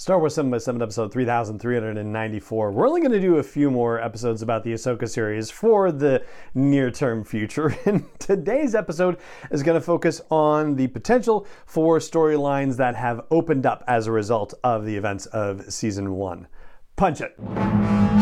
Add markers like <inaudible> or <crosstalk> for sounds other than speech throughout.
Star Wars 7 by 7 episode 3394. We're only going to do a few more episodes about the Ahsoka series for the near term future. <laughs> And today's episode is going to focus on the potential for storylines that have opened up as a result of the events of season 1. Punch it.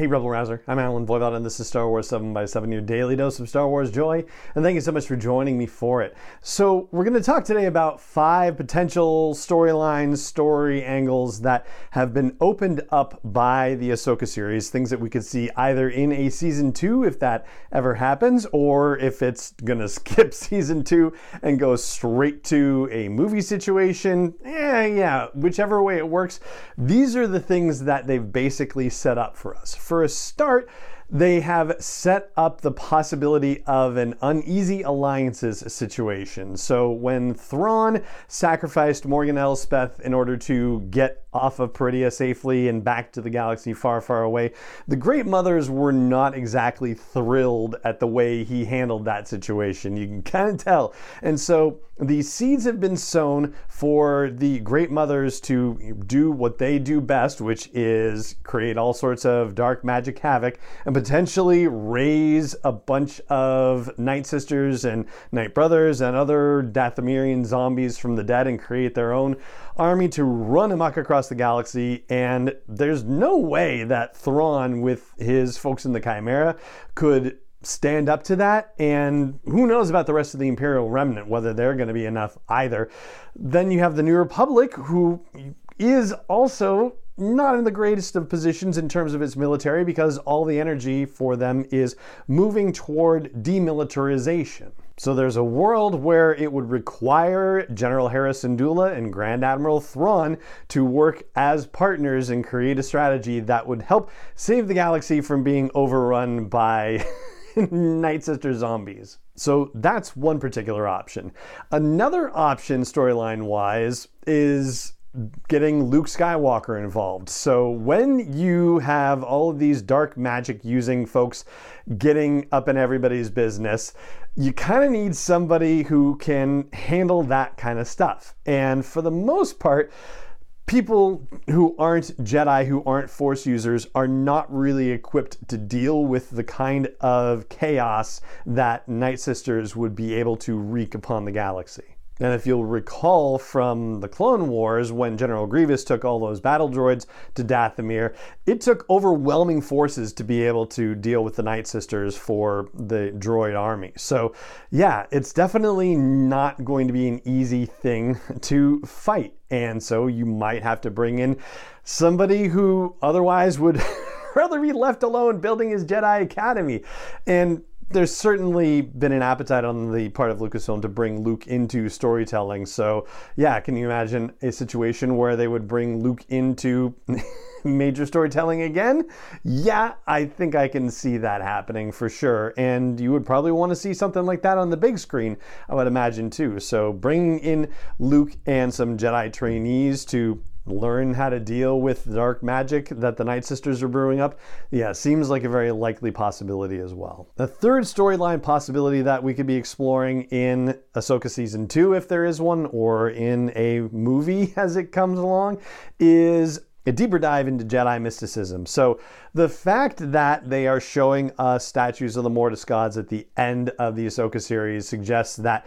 Hey, Rebel Rouser. I'm Allen Voivod, and this is Star Wars 7 by 7 your daily dose of Star Wars joy. And thank you so much for joining me for it. So, we're going to talk today about five potential storylines, story angles that have been opened up by the Ahsoka series, things that we could see either in a season two, if that ever happens, or if it's going <laughs> to skip season two and go straight to a movie situation. Yeah, yeah, whichever way it works. These are the things that they've basically set up for us for a start, they have set up the possibility of an uneasy alliances situation. So when Thrawn sacrificed Morgan Elsbeth in order to get off of Peridea safely and back to the galaxy far, far away, the Great Mothers were not exactly thrilled at the way he handled that situation. You can kind of tell. And so the seeds have been sown for the Great Mothers to do what they do best, which is create all sorts of dark magic havoc and potentially raise a bunch of Night Sisters and Night Brothers and other Dathomirian zombies from the dead and create their own army to run amok across the galaxy. And there's no way that Thrawn, with his folks in the Chimera, could stand up to that. And who knows about the rest of the Imperial remnant, whether they're going to be enough either. Then you have the New Republic, who is also not in the greatest of positions in terms of its military because all the energy for them is moving toward demilitarization. So there's a world where it would require General Hera Syndulla and Grand Admiral Thrawn to work as partners and create a strategy that would help save the galaxy from being overrun by <laughs> Night Sister zombies. So that's one particular option. Another option, storyline wise, is getting Luke Skywalker involved. So when you have all of these dark magic using folks getting up in everybody's business, you kind of need somebody who can handle that kind of stuff. And for the most part, people who aren't Jedi, who aren't Force users, are not really equipped to deal with the kind of chaos that Night Sisters would be able to wreak upon the galaxy. And if you'll recall from the Clone Wars, when General Grievous took all those battle droids to Dathomir, it took overwhelming forces to be able to deal with the Night Sisters for the droid army. So, yeah, it's definitely not going to be an easy thing <laughs> to fight. And so you might have to bring in somebody who otherwise would <laughs> rather be left alone building his Jedi Academy. And there's certainly been an appetite on the part of Lucasfilm to bring Luke into storytelling. So, yeah, can you imagine a situation where they would bring Luke into <laughs> major storytelling again? Yeah, I think I can see that happening for sure. And you would probably want to see something like that on the big screen, I would imagine too. So, bringing in Luke and some Jedi trainees to learn how to deal with dark magic that the Night Sisters are brewing up, yeah, seems like a very likely possibility as well. The third storyline possibility that we could be exploring in Ahsoka Season 2, if there is one, or in a movie <laughs> as it comes along, is a deeper dive into Jedi mysticism. So, the fact that they are showing us statues of the Mortis gods at the end of the Ahsoka series suggests that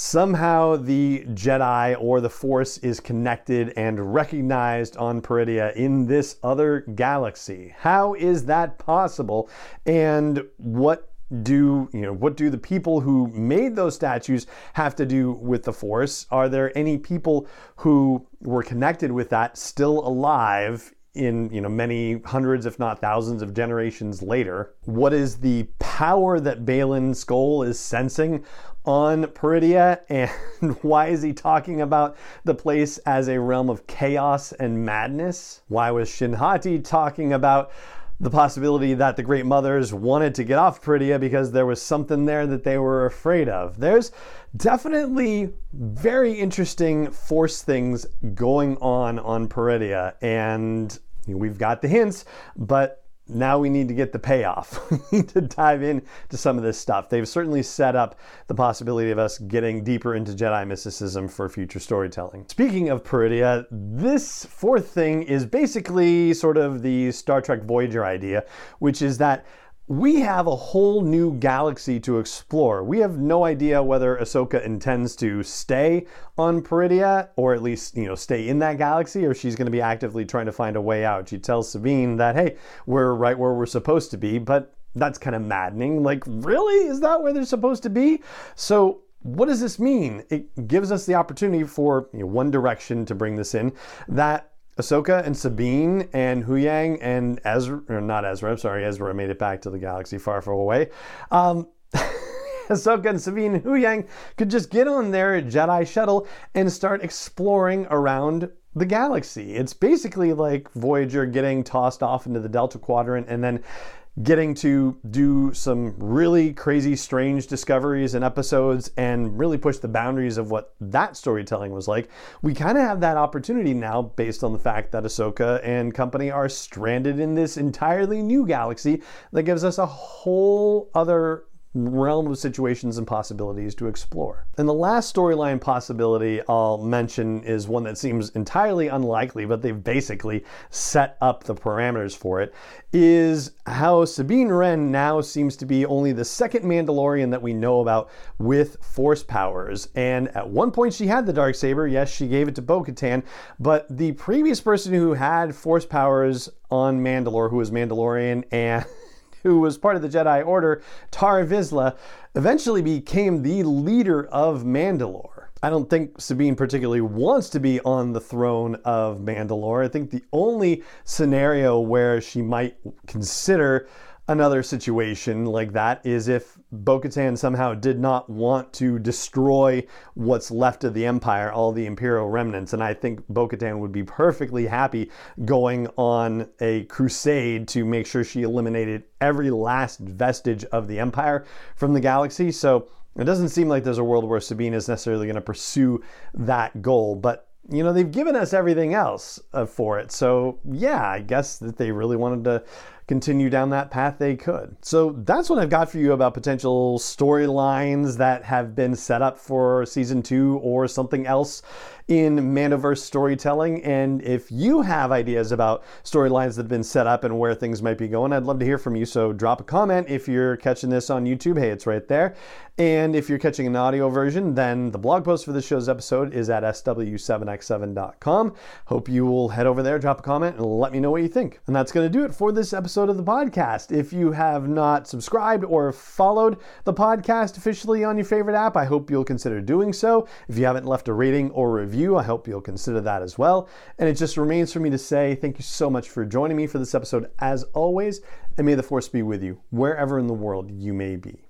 somehow the Jedi or the Force is connected and recognized on Peridea in this other galaxy. How is that possible? And what do you know what do the people who made those statues have to do with the force are there any people who were connected with that still alive in you know many hundreds if not thousands of generations later. What is the power that Baylan Skoll is sensing on Peridea <laughs> and why is he talking about the place as a realm of chaos and madness? Why was Shin Hati talking about the possibility that the Great Mothers wanted to get off Peridea because there was something there that they were afraid of. There's definitely very interesting force things going on on Peridea, and we've got the hints, but now we need to get the payoff. <laughs> we need to dive into some of this stuff. They've certainly set up the possibility of us getting deeper into Jedi mysticism for future storytelling. Speaking of Peridea, this fourth thing is basically sort of the Star Trek Voyager idea, which is that we have a whole new galaxy to explore. We have no idea whether Ahsoka intends to stay on Peridea, or at least, you know, stay in that galaxy, or she's going to be actively trying to find a way out. She tells Sabine that, hey, we're right where we're supposed to be, but that's kind of maddening. Like, really? Is that where they're supposed to be? So, what does this mean? It gives us the opportunity for you know, one direction to bring this in that Ahsoka and Sabine and Huyang and Ezra, or not Ezra, I'm sorry, Ezra made it back to the galaxy far, far away. Um, <laughs> Ahsoka and Sabine and Huyang could just get on their Jedi shuttle and start exploring around the galaxy. It's basically like Voyager getting tossed off into the Delta Quadrant and then getting to do some really crazy, strange discoveries and episodes and really push the boundaries of what that storytelling was like. We kind of have that opportunity now based on the fact that Ahsoka and company are stranded in this entirely new galaxy that gives us a whole other realm of situations and possibilities to explore. And the last storyline possibility I'll mention is one that seems entirely unlikely, but they've basically set up the parameters for it, is how Sabine Wren now seems to be only the second Mandalorian that we know about with force powers. And at one point she had the dark saber, yes, she gave it to Bo-Katan, but the previous person who had force powers on Mandalore, who was Mandalorian and <laughs> who was part of the Jedi Order, Tarre Vizsla, eventually became the leader of Mandalore. I don't think Sabine particularly wants to be on the throne of Mandalore. I think the only scenario where she might consider another situation like that is if Bo Katan somehow did not want to destroy what's left of the Empire, all the Imperial remnants. And I think Bo Katan would be perfectly happy going on a crusade to make sure she eliminated every last vestige of the Empire from the galaxy. So it doesn't seem like there's a world where Sabine is necessarily going to pursue that goal. But you know, they've given us everything else uh, for it. So, yeah, I guess that they really wanted to continue down that path, they could. So that's what I've got for you about potential storylines that have been set up for season two or something else in Mandoverse storytelling. And if you have ideas about storylines that have been set up and where things might be going, I'd love to hear from you. So drop a comment if you're catching this on YouTube. Hey, it's right there. And if you're catching an audio version, then the blog post for this show's episode is at sw7x7.com. Hope you will head over there, drop a comment, and let me know what you think. And that's going to do it for this episode of the podcast. If you have not subscribed or followed the podcast officially on your favorite app, I hope you'll consider doing so. If you haven't left a rating or review, review. I hope you'll consider that as well. And it just remains for me to say thank you so much for joining me for this episode, as always, and may the force be with you wherever in the world you may be.